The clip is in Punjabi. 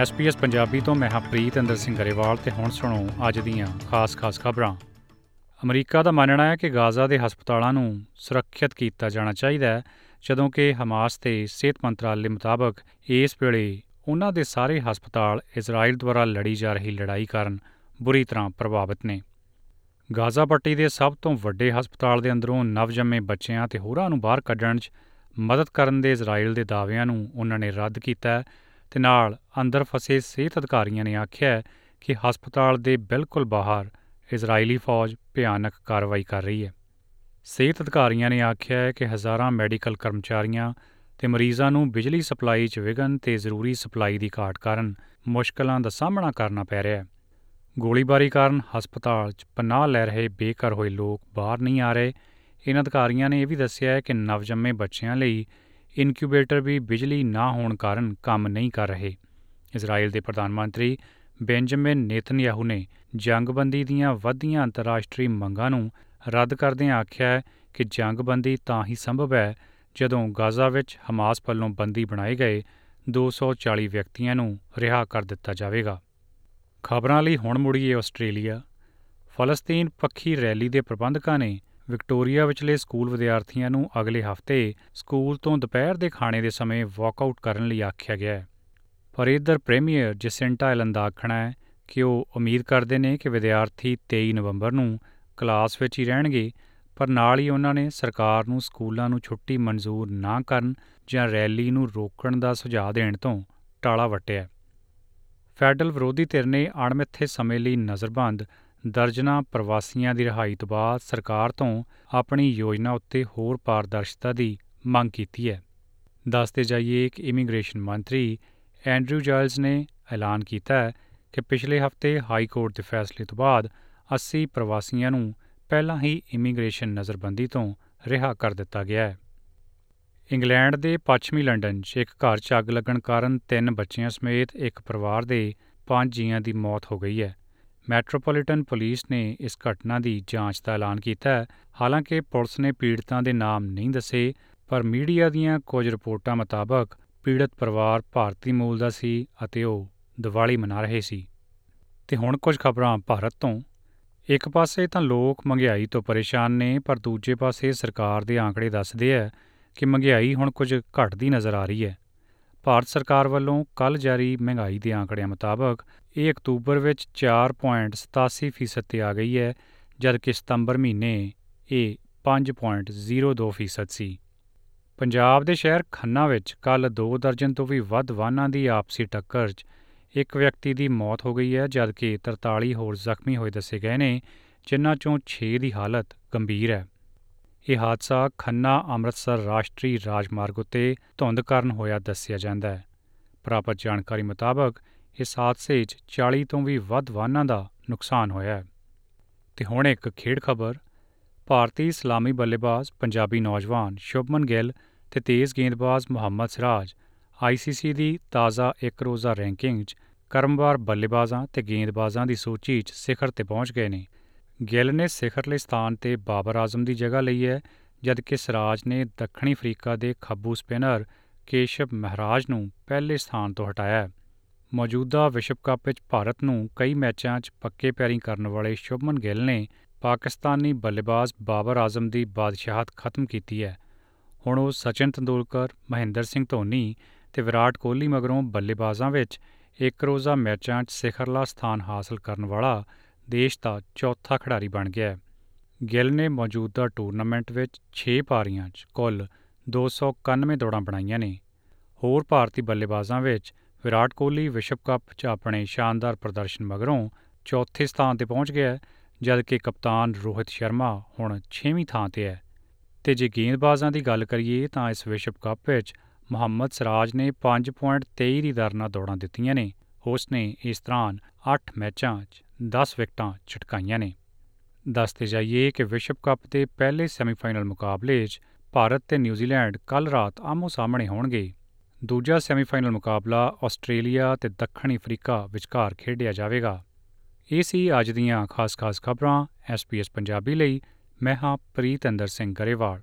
SBS ਪੰਜਾਬੀ ਤੋਂ ਮੈਂ ਹਾਂ ਪ੍ਰੀਤ ਅੰਦਰ ਸਿੰਘ ਗਰੇਵਾਲ ਤੇ ਹੁਣ ਸੁਣੋ ਅੱਜ ਦੀਆਂ ਖਾਸ-ਖਾਸ ਖਬਰਾਂ। ਅਮਰੀਕਾ ਦਾ ਮੰਨਣਾ ਹੈ ਕਿ ਗਾਜ਼ਾ ਦੇ ਹਸਪਤਾਲਾਂ ਨੂੰ ਸੁਰੱਖਿਅਤ ਕੀਤਾ ਜਾਣਾ ਚਾਹੀਦਾ ਹੈ, ਜਦੋਂ ਕਿ ਹਮਾਸ ਤੇ ਸਿਹਤ ਮੰਤਰਾਲੇ ਮੁਤਾਬਕ ਇਸ ਵੇਲੇ ਉਹਨਾਂ ਦੇ ਸਾਰੇ ਹਸਪਤਾਲ ਇਜ਼ਰਾਈਲ ਦੁਆਰਾ ਲੜੀ ਜਾ ਰਹੀ ਲੜਾਈ ਕਾਰਨ ਬੁਰੀ ਤਰ੍ਹਾਂ ਪ੍ਰਭਾਵਿਤ ਨੇ। ਗਾਜ਼ਾ ਪੱਟੀ ਦੇ ਸਭ ਤੋਂ ਵੱਡੇ ਹਸਪਤਾਲ ਦੇ ਅੰਦਰੋਂ ਨਵਜੰਮੇ ਬੱਚਿਆਂ ਤੇ ਹੋਰਾਂ ਨੂੰ ਬਾਹਰ ਕੱਢਣ 'ਚ ਮਦਦ ਕਰਨ ਦੇ ਇਜ਼ਰਾਈਲ ਦੇ ਦਾਅਵਿਆਂ ਨੂੰ ਉਹਨਾਂ ਨੇ ਰੱਦ ਕੀਤਾ ਤੇ ਨਾਲ ਅੰਦਰ ਫਸੇ ਸਿਹਤ ਅਧਿਕਾਰੀਆਂ ਨੇ ਆਖਿਆ ਕਿ ਹਸਪਤਾਲ ਦੇ ਬਿਲਕੁਲ ਬਾਹਰ ਇਜ਼ਰਾਈਲੀ ਫੌਜ ਭਿਆਨਕ ਕਾਰਵਾਈ ਕਰ ਰਹੀ ਹੈ। ਸਿਹਤ ਅਧਿਕਾਰੀਆਂ ਨੇ ਆਖਿਆ ਹੈ ਕਿ ਹਜ਼ਾਰਾਂ ਮੈਡੀਕਲ ਕਰਮਚਾਰੀਆਂ ਤੇ ਮਰੀਜ਼ਾਂ ਨੂੰ ਬਿਜਲੀ ਸਪਲਾਈ 'ਚ ਵਿਘਨ ਤੇ ਜ਼ਰੂਰੀ ਸਪਲਾਈ ਦੀ ਘਾਟ ਕਾਰਨ ਮੁਸ਼ਕਲਾਂ ਦਾ ਸਾਹਮਣਾ ਕਰਨਾ ਪੈ ਰਿਹਾ ਹੈ। ਗੋਲੀਬਾਰੀ ਕਾਰਨ ਹਸਪਤਾਲ 'ਚ ਪਨਾਹ ਲੈ ਰਹੇ ਬੇਘਰ ਹੋਏ ਲੋਕ ਬਾਹਰ ਨਹੀਂ ਆ ਰਹੇ। ਇਨ੍ਹਾਂ ਅਧਿਕਾਰੀਆਂ ਨੇ ਇਹ ਵੀ ਦੱਸਿਆ ਹੈ ਕਿ ਨਵਜੰਮੇ ਬੱਚਿਆਂ ਲਈ ਇਨਕਿਊਬੇਟਰ ਵੀ ਬਿਜਲੀ ਨਾ ਹੋਣ ਕਾਰਨ ਕੰਮ ਨਹੀਂ ਕਰ ਰਹੇ। ਇਜ਼ਰਾਈਲ ਦੇ ਪ੍ਰਧਾਨ ਮੰਤਰੀ ਬੈਂਜਾਮਿਨ ਨੇਤਨਯਾਹੂ ਨੇ ਜੰਗਬੰਦੀ ਦੀਆਂ ਵੱਧਦੀਆਂ ਅੰਤਰਰਾਸ਼ਟਰੀ ਮੰਗਾਂ ਨੂੰ ਰੱਦ ਕਰਦਿਆਂ ਆਖਿਆ ਕਿ ਜੰਗਬੰਦੀ ਤਾਂ ਹੀ ਸੰਭਵ ਹੈ ਜਦੋਂ ਗਾਜ਼ਾ ਵਿੱਚ ਹਮਾਸ ਵੱਲੋਂ ਬੰਦੀ ਬਣਾਏ ਗਏ 240 ਵਿਅਕਤੀਆਂ ਨੂੰ ਰਿਹਾ ਕਰ ਦਿੱਤਾ ਜਾਵੇਗਾ। ਖਬਰਾਂ ਲਈ ਹੁਣ ਮੁੜੀਏ ਆਸਟ੍ਰੇਲੀਆ। ਫਲਸਤੀਨ ਪੱਖੀ ਰੈਲੀ ਦੇ ਪ੍ਰਬੰਧਕਾਂ ਨੇ ਵਿਕਟੋਰੀਆ ਵਿਚਲੇ ਸਕੂਲ ਵਿਦਿਆਰਥੀਆਂ ਨੂੰ ਅਗਲੇ ਹਫ਼ਤੇ ਸਕੂਲ ਤੋਂ ਦੁਪਹਿਰ ਦੇ ਖਾਣੇ ਦੇ ਸਮੇਂ ਵਾਕਆਊਟ ਕਰਨ ਲਈ ਆਖਿਆ ਗਿਆ ਹੈ। ਪਰ ਇਧਰ ਪ੍ਰੀਮੀਅਰ ਜਸਿੰਟਾ ਐਲਨ ਦਾ ਆਖਣਾ ਹੈ ਕਿ ਉਹ ਉਮੀਦ ਕਰਦੇ ਨੇ ਕਿ ਵਿਦਿਆਰਥੀ 23 ਨਵੰਬਰ ਨੂੰ ਕਲਾਸ ਵਿੱਚ ਹੀ ਰਹਿਣਗੇ, ਪਰ ਨਾਲ ਹੀ ਉਹਨਾਂ ਨੇ ਸਰਕਾਰ ਨੂੰ ਸਕੂਲਾਂ ਨੂੰ ਛੁੱਟੀ ਮਨਜ਼ੂਰ ਨਾ ਕਰਨ ਜਾਂ ਰੈਲੀ ਨੂੰ ਰੋਕਣ ਦਾ ਸੁਝਾਅ ਦੇਣ ਤੋਂ ਟਾਲਾ ਵਟਿਆ ਫੈਡਰਲ ਵਿਰੋਧੀ ਧਿਰ ਨੇ ਅਣਮਿੱਥੇ ਸਮੇਂ ਲਈ ਨਜ਼ਰਬੰਦ ਦਰਜਨਾ ਪ੍ਰਵਾਸੀਆਂ ਦੀ ਰਿਹਾਈ ਤੋਂ ਬਾਅਦ ਸਰਕਾਰ ਤੋਂ ਆਪਣੀ ਯੋਜਨਾ ਉੱਤੇ ਹੋਰ ਪਾਰਦਰਸ਼ਤਾ ਦੀ ਮੰਗ ਕੀਤੀ ਹੈ। ਦੱਸਦੇ ਜਾਈਏ ਕਿ ਇਮੀਗ੍ਰੇਸ਼ਨ ਮੰਤਰੀ ਐਂਡਰੂ ਜਾਇਲਸ ਨੇ ਐਲਾਨ ਕੀਤਾ ਹੈ ਕਿ ਪਿਛਲੇ ਹਫ਼ਤੇ ਹਾਈ ਕੋਰਟ ਦੇ ਫੈਸਲੇ ਤੋਂ ਬਾਅਦ 80 ਪ੍ਰਵਾਸੀਆਂ ਨੂੰ ਪਹਿਲਾਂ ਹੀ ਇਮੀਗ੍ਰੇਸ਼ਨ ਨਜ਼ਰਬੰਦੀ ਤੋਂ ਰਿਹਾ ਕਰ ਦਿੱਤਾ ਗਿਆ ਹੈ। ਇੰਗਲੈਂਡ ਦੇ ਪੱਛਮੀ ਲੰਡਨ 'ਚ ਇੱਕ ਘਰ 'ਚ ਅੱਗ ਲੱਗਣ ਕਾਰਨ ਤਿੰਨ ਬੱਚਿਆਂ ਸਮੇਤ ਇੱਕ ਪਰਿਵਾਰ ਦੇ ਪੰਜ ਜੀਆਂ ਦੀ ਮੌਤ ਹੋ ਗਈ ਹੈ। ਮੈਟਰੋਪੋਲੀਟਨ ਪੁਲਿਸ ਨੇ ਇਸ ਘਟਨਾ ਦੀ ਜਾਂਚ ਦਾ ਐਲਾਨ ਕੀਤਾ ਹੈ। ਹਾਲਾਂਕਿ ਪੁਲਿਸ ਨੇ ਪੀੜਤਾਂ ਦੇ ਨਾਮ ਨਹੀਂ ਦੱਸੇ, ਪਰ ਮੀਡੀਆ ਦੀਆਂ ਕੁਝ ਰਿਪੋਰਟਾਂ ਮੁਤਾਬਕ ਪੀੜਤ ਪਰਿਵਾਰ ਭਾਰਤੀ ਮੂਲ ਦਾ ਸੀ ਅਤੇ ਉਹ ਦੀਵਾਲੀ ਮਨਾ ਰਹੇ ਸੀ। ਤੇ ਹੁਣ ਕੁਝ ਖਬਰਾਂ ਭਾਰਤ ਤੋਂ। ਇੱਕ ਪਾਸੇ ਤਾਂ ਲੋਕ ਮਹਿੰਗਾਈ ਤੋਂ ਪਰੇਸ਼ਾਨ ਨੇ, ਪਰ ਦੂਜੇ ਪਾਸੇ ਸਰਕਾਰ ਦੇ ਆંકੜੇ ਦੱਸਦੇ ਆ ਕਿ ਮਹਿੰਗਾਈ ਹੁਣ ਕੁਝ ਘਟਦੀ ਨਜ਼ਰ ਆ ਰਹੀ ਹੈ। ਭਾਰਤ ਸਰਕਾਰ ਵੱਲੋਂ ਕੱਲ ਜਾਰੀ ਮਹਿੰਗਾਈ ਦੇ ਆંકੜਿਆਂ ਮੁਤਾਬਕ ਇਹ ਅਕਤੂਬਰ ਵਿੱਚ 4.87% ਤੇ ਆ ਗਈ ਹੈ, ਜਦਕਿ ਸਤੰਬਰ ਮਹੀਨੇ ਇਹ 5.02% ਸੀ। ਪੰਜਾਬ ਦੇ ਸ਼ਹਿਰ ਖੰਨਾ ਵਿੱਚ ਕੱਲ 2 ਦਰਜਨ ਤੋਂ ਵੀ ਵੱਧ ਵਾਹਨਾਂ ਦੀ ਆਪਸੀ ਟੱਕਰ 'ਚ ਇੱਕ ਵਿਅਕਤੀ ਦੀ ਮੌਤ ਹੋ ਗਈ ਹੈ, ਜਦਕਿ 43 ਹੋਰ ਜ਼ਖਮੀ ਹੋਏ ਦੱਸੇ ਗਏ ਨੇ, ਜਿਨ੍ਹਾਂ ਚੋਂ 6 ਦੀ ਹਾਲਤ ਗੰਭੀਰ ਹੈ। ਇਹ ਹਾਦਸਾ ਖੰਨਾ ਅੰਮ੍ਰਿਤਸਰ ਰਾਸ਼ਟਰੀ ਰਾਜਮਾਰਗ ਉੱਤੇ ਧੁੰਦ ਕਾਰਨ ਹੋਇਆ ਦੱਸਿਆ ਜਾਂਦਾ ਹੈ। ਪ੍ਰਾਪਤ ਜਾਣਕਾਰੀ ਮੁਤਾਬਕ ਇਸ ਹਾਦਸੇ 'ਚ 40 ਤੋਂ ਵੀ ਵੱਧ ਵਾਹਨਾਂ ਦਾ ਨੁਕਸਾਨ ਹੋਇਆ ਹੈ। ਤੇ ਹੁਣ ਇੱਕ ਖੇਡ ਖਬਰ। ਭਾਰਤੀ ਇਸਲਾਮੀ ਬੱਲੇਬਾਜ਼, ਪੰਜਾਬੀ ਨੌਜਵਾਨ ਸ਼ੁਭਮਨ ਗਿੱਲ ਤੇ ਤੇਜ਼ ਗੇਂਦਬਾਜ਼ ਮੁਹੰਮਦ ਸਿਰਾਜ ਆਈਸੀਸੀ ਦੀ ਤਾਜ਼ਾ ਇੱਕ ਰੋਜ਼ਾ ਰੈਂਕਿੰਗ 'ਚ ਕਰਮਵਾਰ ਬੱਲੇਬਾਜ਼ਾਂ ਤੇ ਗੇਂਦਬਾਜ਼ਾਂ ਦੀ ਸੂਚੀ 'ਚ ਸਿਖਰ ਤੇ ਪਹੁੰਚ ਗਏ ਨੇ। ਗਿੱਲ ਨੇ ਸਿਖਰਲੇ ਸਥਾਨ ਤੇ ਬਾਬਰ ਆਜ਼ਮ ਦੀ ਜਗ੍ਹਾ ਲਈ ਹੈ, ਜਦਕਿ ਸਿਰਾਜ ਨੇ ਦੱਖਣੀ ਅਫਰੀਕਾ ਦੇ ਖੱਬੂ ਸਪਿਨਰ ਕੇਸ਼ਵ ਮਹਾਰਾਜ ਨੂੰ ਪਹਿਲੇ ਸਥਾਨ ਤੋਂ ਹਟਾਇਆ ਮੌਜੂਦਾ ਵਿਸ਼ਵ ਕੱਪ ਵਿੱਚ ਭਾਰਤ ਨੂੰ ਕਈ ਮੈਚਾਂ 'ਚ ਪੱਕੇ ਪੈਰੀ ਕਰਨ ਵਾਲੇ ਸ਼ੁਭਮਨ ਗਿੱਲ ਨੇ ਪਾਕਿਸਤਾਨੀ ਬੱਲੇਬਾਜ਼ ਬਾਬਰ ਆਜ਼ਮ ਦੀ ਬਾਦਸ਼ਾਹਤ ਖਤਮ ਕੀਤੀ ਹੈ। ਹੁਣ ਉਹ ਸਚਿਨ ਤੰਦੂਲਕਰ, ਮਹਿੰਦਰ ਸਿੰਘ ਧੋਨੀ ਤੇ ਵਿਰਾਟ ਕੋਹਲੀ ਮਗਰੋਂ ਬੱਲੇਬਾਜ਼ਾਂ ਵਿੱਚ ਇੱਕ ਰੋਜ਼ਾ ਮੈਚਾਂ 'ਚ ਸਿਖਰਲਾ ਸਥਾਨ ਹਾਸਲ ਕਰਨ ਵਾਲਾ ਦੇਸ਼ ਦਾ ਚੌਥਾ ਖਿਡਾਰੀ ਬਣ ਗਿਆ ਹੈ। ਗਿੱਲ ਨੇ ਮੌਜੂਦਾ ਟੂਰਨਾਮੈਂਟ ਵਿੱਚ 6 ਪਾਰੀਆਂ 'ਚ ਕੁੱਲ 291 ਦੌੜਾਂ ਬਣਾਈਆਂ ਨੇ। ਹੋਰ ਭਾਰਤੀ ਬੱਲੇਬਾਜ਼ਾਂ ਵਿੱਚ ਵਿਰਾਟ ਕੋਹਲੀ ਵਿਸ਼ਵ ਕੱਪ 'ਚ ਆਪਣੇ ਸ਼ਾਨਦਾਰ ਪ੍ਰਦਰਸ਼ਨ ਮਗਰੋਂ ਚੌਥੇ ਸਥਾਨ ਤੇ ਪਹੁੰਚ ਗਿਆ ਜਦਕਿ ਕਪਤਾਨ ਰੋਹਿਤ ਸ਼ਰਮਾ ਹੁਣ 6ਵੀਂ ਥਾਂ ਤੇ ਹੈ। ਤੇ ਜੇ ਗੇਂਦਬਾਜ਼ਾਂ ਦੀ ਗੱਲ ਕਰੀਏ ਤਾਂ ਇਸ ਵਿਸ਼ਵ ਕੱਪ ਵਿੱਚ ਮੁਹੰਮਦ ਸਿਰਾਜ ਨੇ 5.23 ਦੀ ਦਰ ਨਾਲ ਦੌੜਾਂ ਦਿੱਤੀਆਂ ਨੇ। ਉਸ ਨੇ ਇਸ ਦੌਰਾਨ 8 ਮੈਚਾਂ 'ਚ 10 ਵਿਕਟਾਂ ਛਟਕਾਈਆਂ ਨੇ। ਦੱਸਦੇ ਜਾਈਏ ਕਿ ਵਿਸ਼ਵ ਕੱਪ ਦੇ ਪਹਿਲੇ ਸੈਮੀਫਾਈਨਲ ਮੁਕਾਬਲੇ 'ਚ ਭਾਰਤ ਤੇ ਨਿਊਜ਼ੀਲੈਂਡ ਕੱਲ ਰਾਤ ਆਮੋ-ਸਾਹਮਣੇ ਹੋਣਗੇ। ਦੂਜਾ ਸੈਮੀਫਾਈਨਲ ਮੁਕਾਬਲਾ ਆਸਟ੍ਰੇਲੀਆ ਤੇ ਦੱਖਣੀ ਅਫਰੀਕਾ ਵਿਚਕਾਰ ਖੇਡਿਆ ਜਾਵੇਗਾ। ਇਹ ਸੀ ਅੱਜ ਦੀਆਂ ਖਾਸ-ਖਾਸ ਖਬਰਾਂ। ਐਸਪੀਐਸ ਪੰਜਾਬੀ ਲਈ, ਮੈਂ ਹਾਂ ਪ੍ਰੀਤ ਅੰਦਰ ਸਿੰਘ ਗਰੇਵਾਲ।